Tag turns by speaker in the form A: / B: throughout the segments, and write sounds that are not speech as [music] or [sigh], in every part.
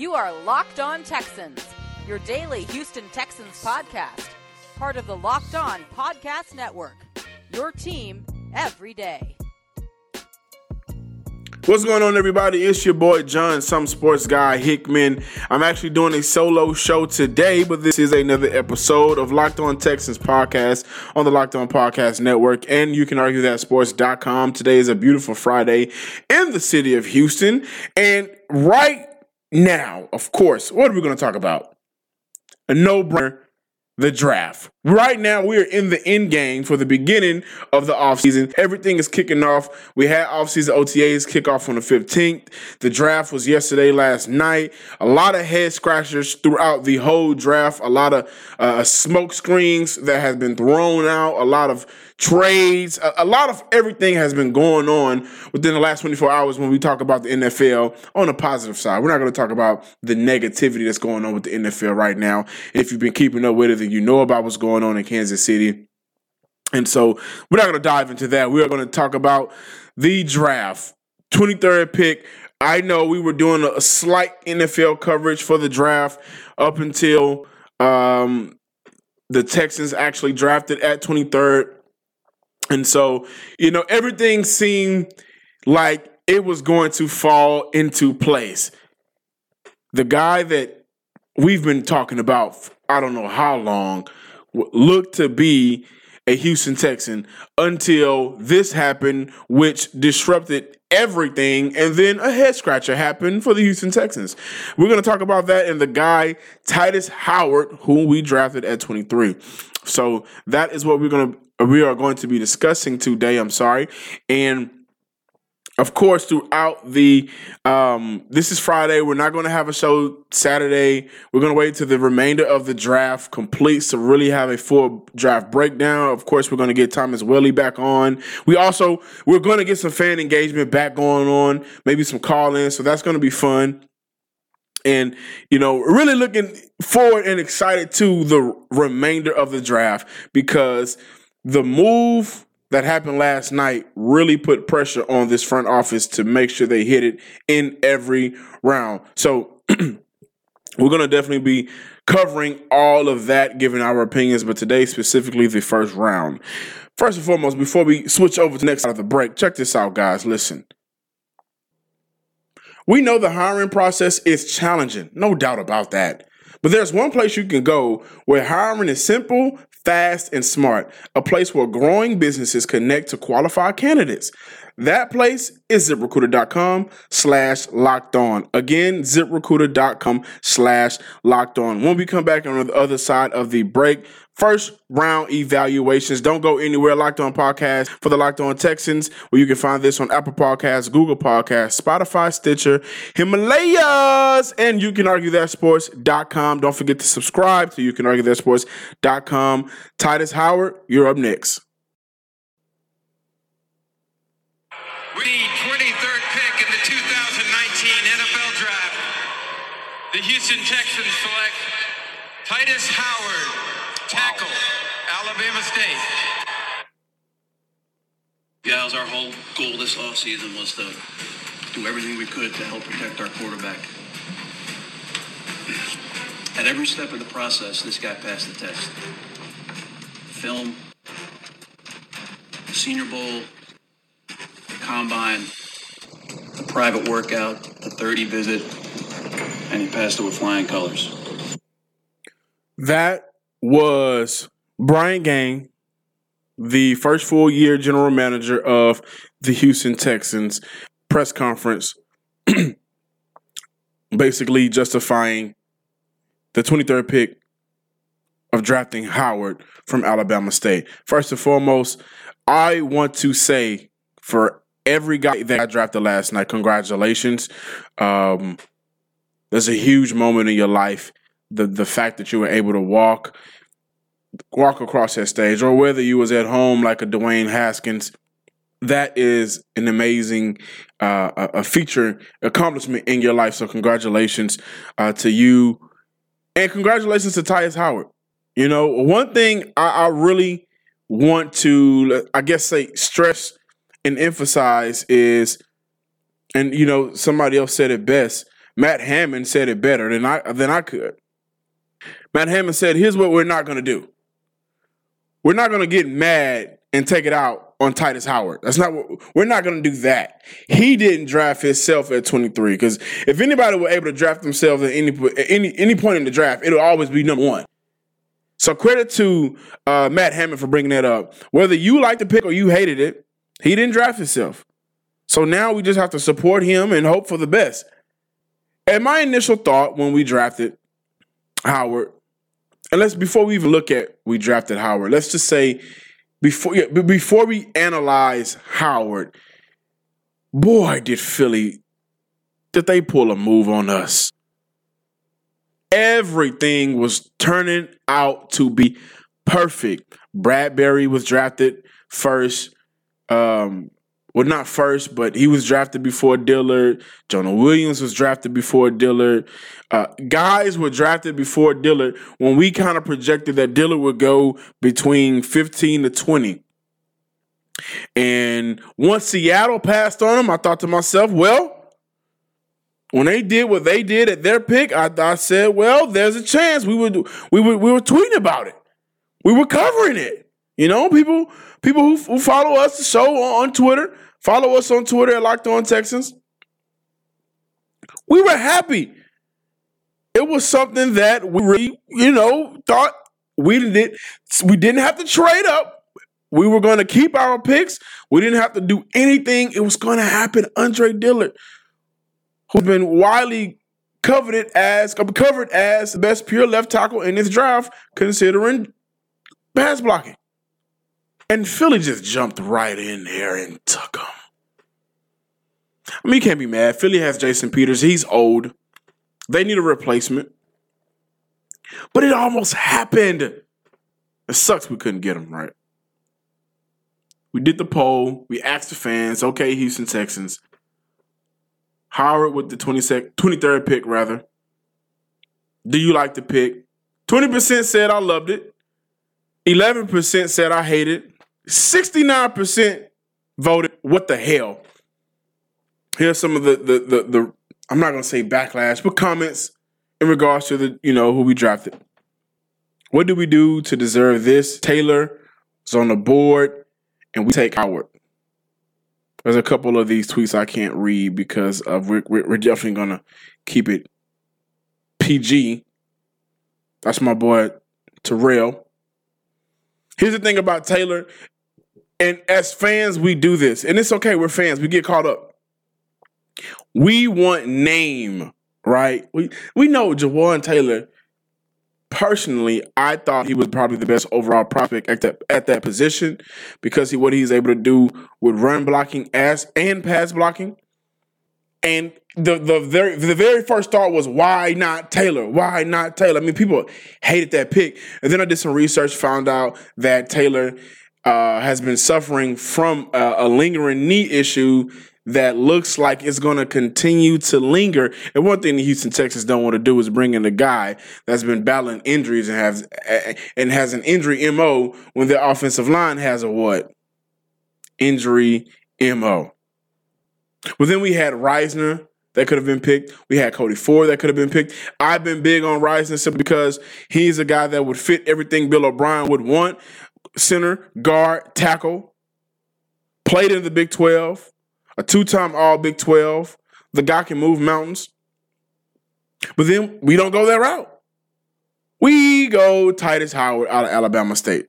A: You are Locked On Texans, your daily Houston Texans podcast, part of the Locked On Podcast Network. Your team every day.
B: What's going on, everybody? It's your boy John, some sports guy Hickman. I'm actually doing a solo show today, but this is another episode of Locked On Texans podcast on the Locked On Podcast Network, and you can argue that sports.com. Today is a beautiful Friday in the city of Houston, and right now, of course, what are we going to talk about? A no-brainer the draft. Right now, we are in the end game for the beginning of the offseason. Everything is kicking off. We had offseason OTAs kick off on the 15th. The draft was yesterday, last night. A lot of head scratchers throughout the whole draft. A lot of uh, smoke screens that has been thrown out. A lot of trades. A, a lot of everything has been going on within the last 24 hours when we talk about the NFL on the positive side. We're not going to talk about the negativity that's going on with the NFL right now. If you've been keeping up with it, then you know about what's going on in Kansas City. And so we're not going to dive into that. We are going to talk about the draft, 23rd pick. I know we were doing a slight NFL coverage for the draft up until um, the Texans actually drafted at 23rd. And so, you know, everything seemed like it was going to fall into place. The guy that we've been talking about, I don't know how long, looked to be a Houston Texan until this happened, which disrupted everything. And then a head scratcher happened for the Houston Texans. We're going to talk about that and the guy, Tytus Howard, whom we drafted at 23. So that is what we're going to we are going to be discussing today. I'm sorry. And of course, throughout the um, this is Friday. We're not going to have a show Saturday. We're going to wait till the remainder of the draft completes to really have a full draft breakdown. Of course, we're going to get Thomas Welly back on. We also we're going to get some fan engagement back going on, maybe some call-ins. So that's going to be fun. And you know, really looking forward and excited to the remainder of the draft because the move that happened last night really put pressure on this front office to make sure they hit it in every round. So [clears throat] we're going to definitely be covering all of that, giving our opinions, but today specifically the first round. First and foremost, before we switch over to next out of the break, check this out, guys. Listen. We know the hiring process is challenging, no doubt about that. But there's one place you can go where hiring is simple, fast, and smart. A place where growing businesses connect to qualified candidates. That place is ziprecruiter.com slash locked on. Again, ziprecruiter.com slash locked on. When we come back on the other side of the break, first round evaluations. Don't go anywhere. Locked On Podcast for the Locked On Texans, where you can find this on Apple Podcasts, Google Podcasts, Spotify, Stitcher, Himalayas, and you can argue that sports.com. Don't forget to subscribe to you can argue that sports.com. Tytus Howard, you're up next.
C: The 23rd pick in the 2019 NFL Draft, the Houston Texans select Tytus Howard, tackle, Alabama State.
D: Yeah, that our whole goal this offseason was to do everything we could to help protect our quarterback. At every step of the process, this guy passed the test. Film, Senior Bowl, combine, the private workout, the 30 visit, and he passed it with flying colors.
B: That was Brian Gaine, the first full year general manager of the Houston Texans, press conference, [clears throat] basically justifying the 23rd pick of drafting Howard from Alabama State. First and foremost, I want to say for every guy that I drafted last night, congratulations. Um, there's a huge moment in your life. The the fact that you were able to walk walk across that stage, or whether you was at home like a Dwayne Haskins, that is an amazing uh, a feature accomplishment in your life. So congratulations uh, to you, and congratulations to Tytus Howard. You know, one thing I, I really want to, I guess, say stress and emphasize is, and you know, somebody else said it best. Matt Hammond said it better than I than I could. Matt Hammond said, "Here's what we're not going to do. We're not going to get mad and take it out on Tytus Howard. That's not what we're not going to do that. He didn't draft himself at 23 because if anybody were able to draft themselves at any any any point in the draft, it'll always be number one. So credit to uh, Matt Hammond for bringing that up. Whether you like the pick or you hated it, he didn't draft himself. So now we just have to support him and hope for the best. And my initial thought when we drafted Howard, and let's before we even look at we drafted Howard, let's just say before yeah, before we analyze Howard, boy, did Philly did they pull a move on us everything was turning out to be perfect. Bradbury was drafted first. Um, well, not first, but he was drafted before Dillard. Jonah Williams was drafted before Dillard. Uh, guys were drafted before Dillard when we kind of projected that Dillard would go between 15 to 20. And once Seattle passed on him, I thought to myself, well, when they did what they did at their pick, I, I said, well, there's a chance we would we were we were tweeting about it. We were covering it. You know, people people who, who follow us the show on, Twitter, follow us on Twitter at Locked On Texans. We were happy. It was something that we really, you know, thought we didn't we didn't have to trade up. We were going to keep our picks. We didn't have to do anything. It was going to happen. Andre Dillard who's been widely coveted as covered as the best pure left tackle in this draft, considering pass blocking. And Philly just jumped right in there and took him. I mean, you can't be mad. Philly has Jason Peters. He's old. They need a replacement. But it almost happened. It sucks we couldn't get him right. We did the poll. We asked the fans, okay, Houston Texans, Howard with the 22nd, 23rd pick, rather. Do you like the pick? 20% said I loved it. 11% said I hate it. 69% voted, what the hell? Here's some of the, the, the, the I'm not to say backlash, but comments in regards to the, you know, who we drafted. What do we do to deserve this? Taylor is on the board, and we take Howard. There's a couple of these tweets I can't read because of we're, we're definitely gonna keep it PG. That's my boy Terrell. Here's the thing about Taylor, and as fans, we do this, and it's okay. We're fans. We get caught up. We want name, right? We we know Jawaan Taylor personally, I thought he was probably the best overall prospect at that at that position because he what he's able to do with run blocking as and pass blocking. And the the very the very first thought was why not Taylor? Why not Taylor? I mean, people hated that pick, and then I did some research, found out that Taylor uh, has been suffering from a, a lingering knee issue that looks like it's going to continue to linger. And one thing the Houston Texans don't want to do is bring in a guy that's been battling injuries and has and has an injury mo when their offensive line has a what injury mo. Well, then we had Risner that could have been picked. We had Cody Ford that could have been picked. I've been big on Risner simply because he's a guy that would fit everything Bill O'Brien would want: center, guard, tackle. Played in the Big Twelve a two time All Big 12. The guy can move mountains. But then we don't go that route. We go Tytus Howard out of Alabama State.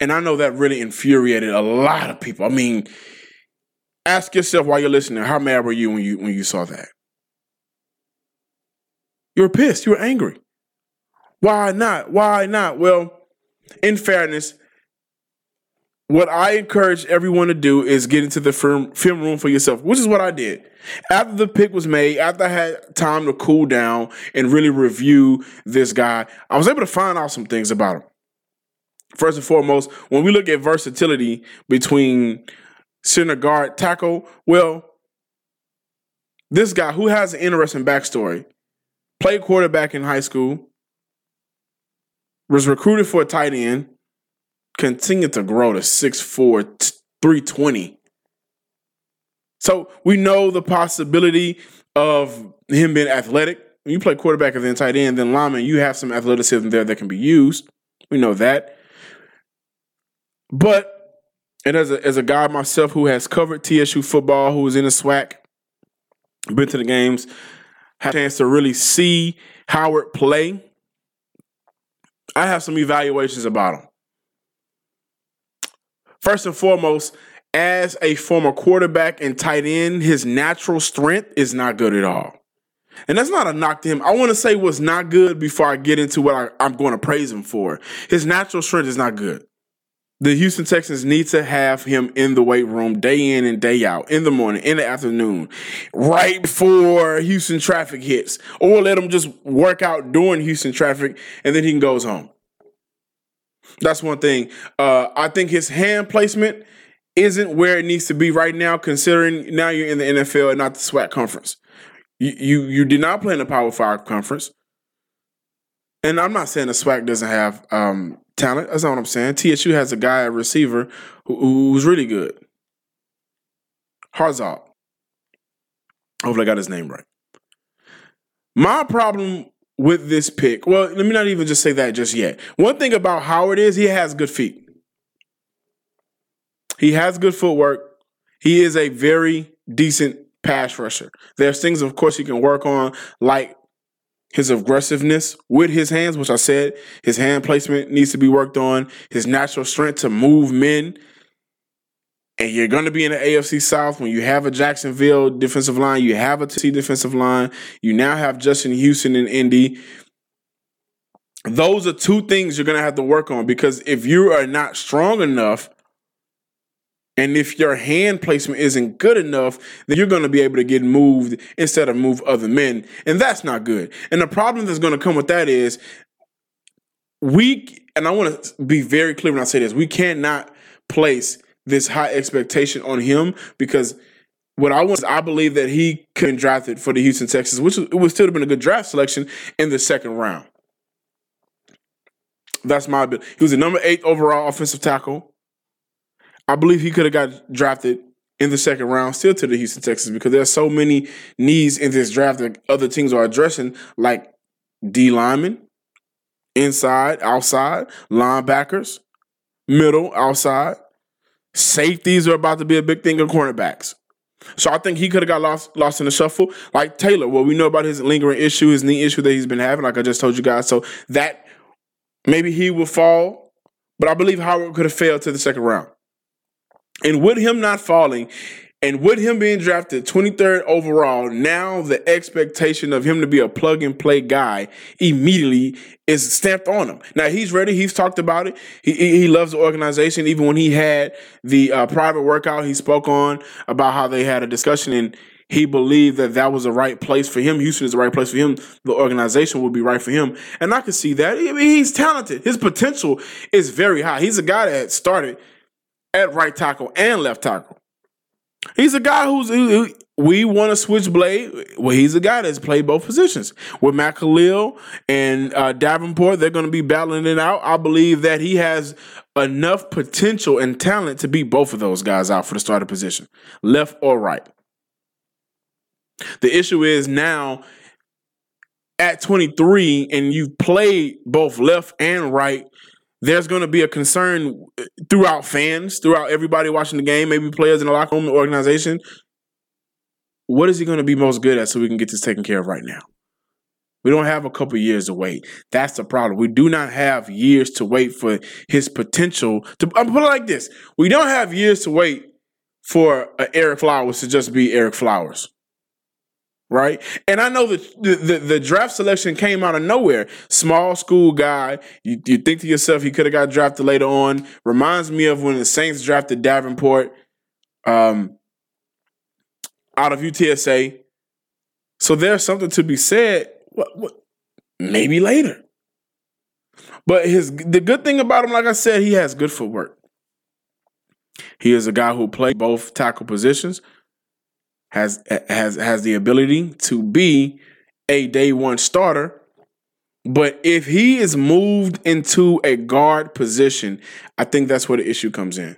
B: And I know that really infuriated a lot of people. I mean, ask yourself while you're listening, how mad were you when you when you saw that? You were pissed. You were angry. Why not? Why not? Well, in fairness, what I encourage everyone to do is get into the film, film room for yourself, which is what I did. After the pick was made, after I had time to cool down and really review this guy, I was able to find out some things about him. First and foremost, when we look at versatility between center guard tackle, well, this guy who has an interesting backstory, played quarterback in high school, was recruited for a tight end, continued to grow to 6'4, 320. So we know the possibility of him being athletic. When you play quarterback and then tight end, then lineman, you have some athleticism there that can be used. We know that. But and as a as a guy myself who has covered TSU football, who was in the SWAC, been to the games, had a chance to really see Howard play. I have some evaluations about him. First and foremost, as a former quarterback and tight end, his natural strength is not good at all. And that's not a knock to him. I want to say what's not good before I get into what I, am going to praise him for. His natural strength is not good. The Houston Texans need to have him in the weight room day in and day out, in the morning, in the afternoon, right before Houston traffic hits, or let him just work out during Houston traffic and then he goes home. That's one thing. Uh, I think his hand placement isn't where it needs to be right now, considering now you're in the NFL and not the SWAC conference. You you, you did not play in the Power Five conference. And I'm not saying the SWAC doesn't have um, talent. That's not what I'm saying. TSU has a guy, a receiver, who, who's really good. Harzal. Hopefully, I got his name right. My problem with this pick, well, let me not even just say that just yet. One thing about Howard is he has good feet. He has good footwork. He is a very decent pass rusher. There's things, of course, he can work on, like his aggressiveness with his hands, which I said his hand placement needs to be worked on, his natural strength to move men. And you're going to be in the AFC South when you have a Jacksonville defensive line, you have a a T defensive line, you now have Justin Houston and Indy. Those are two things you're going to have to work on because if you are not strong enough and if your hand placement isn't good enough, then you're going to be able to get moved instead of move other men. And that's not good. And the problem that's going to come with that is we, and I want to be very clear when I say this, we cannot place this high expectation on him because what I want is I believe that he could have drafted for the Houston Texans, which it would still have been a good draft selection in the second round. That's my bill. He was the number eight overall offensive tackle. I believe he could have got drafted in the second round still to the Houston Texans because there's so many needs in this draft that other teams are addressing, like D linemen, inside, outside, linebackers, middle, outside. Safeties are about to be a big thing in cornerbacks. So I think he could have got lost lost in the shuffle. Like Taylor, well, we know about his lingering issue, his knee issue that he's been having, like I just told you guys. So that maybe he will fall, but I believe Howard could have failed to the second round. And with him not falling, and with him being drafted 23rd overall, now the expectation of him to be a plug and play guy immediately is stamped on him. Now he's ready. He's talked about it. He, he loves the organization. Even when he had the uh, private workout, he spoke on about how they had a discussion and he believed that that was the right place for him. Houston is the right place for him. The organization would be right for him. And I can see that. I mean, he's talented. His potential is very high. He's a guy that started – at right tackle and left tackle. He's a guy who's who, we want to switch blade. Well, he's a guy that's played both positions. With Matt Kalil and uh, Davenport, they're going to be battling it out. I believe that he has enough potential and talent to beat both of those guys out for the starter position, left or right. The issue is now at 23 and you've played both left and right there's going to be a concern uh, throughout fans, throughout everybody watching the game, maybe players in the locker room, the organization. What is he going to be most good at so we can get this taken care of right now? We don't have a couple years to wait. That's the problem. We do not have years to wait for his potential. To I'm put it like this: We don't have years to wait for uh, Ereck Flowers to just be Ereck Flowers right? And I know that the, the, the, draft selection came out of nowhere. Small school guy. You, you think to yourself he could have got drafted later on. Reminds me of when the Saints drafted Davenport um, out of UTSA. So there's something to be said. What, what, maybe later. But his the good thing about him, like I said, he has good footwork. He is a guy who played both tackle positions has has has the ability to be a day one starter. But if he is moved into a guard position, I think that's where the issue comes in.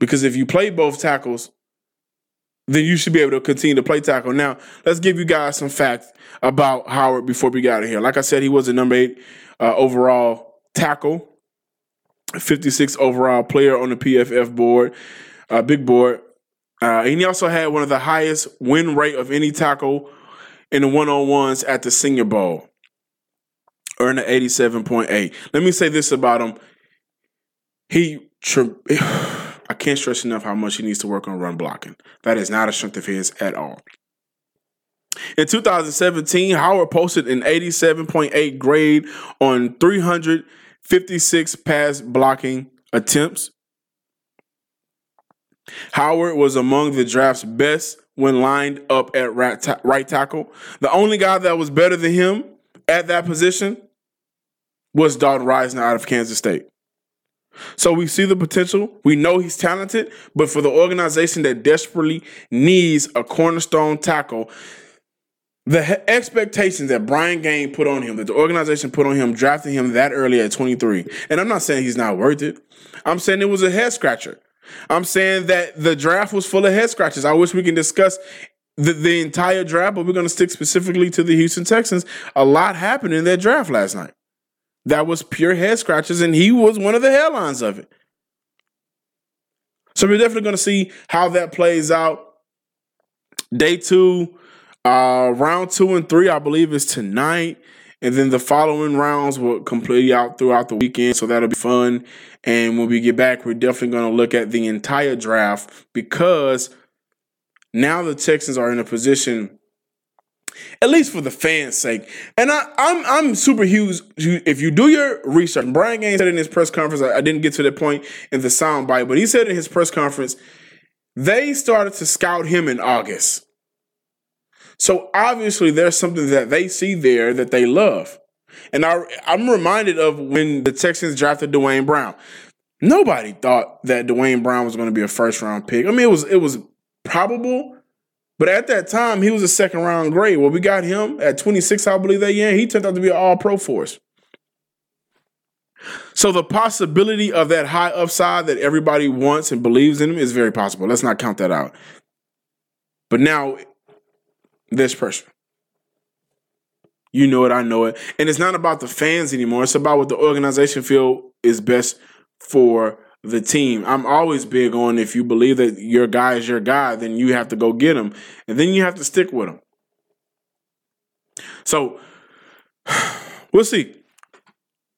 B: Because if you play both tackles, then you should be able to continue to play tackle. Now, let's give you guys some facts about Howard before we got out of here. Like I said, he was a number eight uh, overall tackle, 56 overall player on the PFF board, uh, big board. Uh, and he also had one of the highest win rate of any tackle in the one on ones at the Senior Bowl, earning an 87.8. Let me say this about him. He, [sighs] I can't stress enough how much he needs to work on run blocking. That is not a strength of his at all. In 2017, Howard posted an 87.8 grade on 356 pass blocking attempts. Howard was among the draft's best when lined up at right, ta- right tackle. The only guy that was better than him at that position was Dalton Risner out of Kansas State. So we see the potential. We know he's talented, but for the organization that desperately needs a cornerstone tackle, the expectations that Brian Gaine put on him, that the organization put on him, drafting him that early at 23. And I'm not saying he's not worth it. I'm saying it was a head scratcher. I'm saying that the draft was full of head scratches. I wish we can discuss the, the entire draft, but we're going to stick specifically to the Houston Texans. A lot happened in that draft last night. That was pure head scratches, and he was one of the headlines of it. So we're definitely going to see how that plays out. Day two, uh, round two and three, I believe, is tonight. And then the following rounds will complete out throughout the weekend. So that'll be fun. And when we get back, we're definitely going to look at the entire draft because now the Texans are in a position, at least for the fans' sake. And I, am I'm, I'm super huge. If you do your research, Brian Gaines said in his press conference, I, I didn't get to that point in the soundbite, but he said in his press conference, they started to scout him in August. So obviously, there's something that they see there that they love. And I, I'm reminded of when the Texans drafted Duane Brown. Nobody thought that Duane Brown was going to be a first round pick. I mean, it was it was probable, but at that time he was a second round grade. Well, we got him at 26, I believe that year. He turned out to be an All Pro for us. So the possibility of that high upside that everybody wants and believes in him is very possible. Let's not count that out. But now there's person. You know it, I know it. And it's not about the fans anymore. It's about what the organization feel is best for the team. I'm always big on if you believe that your guy is your guy, then you have to go get him. And then you have to stick with him. So [sighs] we'll see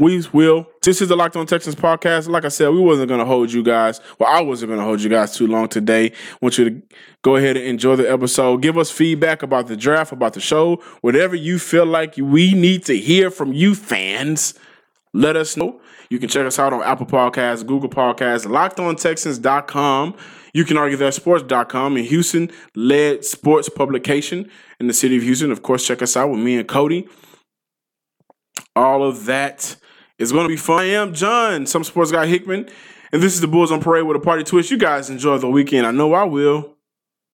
B: we will. This is the Locked On Texans podcast. Like I said, we wasn't going to hold you guys. Well, I wasn't going to hold you guys too long today. Want you to go ahead and enjoy the episode. Give us feedback about the draft, about the show, whatever you feel like we need to hear from you fans. Let us know. You can check us out on Apple Podcasts, Google Podcasts, LockedOnTexans.com. You can argue that sports.com, a Houston led sports publication in the city of Houston. Of course, check us out with me and Cody. All of that it's going to be fun. I am John, some sports guy Hickman, and this is the Bulls on Parade with a party twist. You guys enjoy the weekend. I know I will.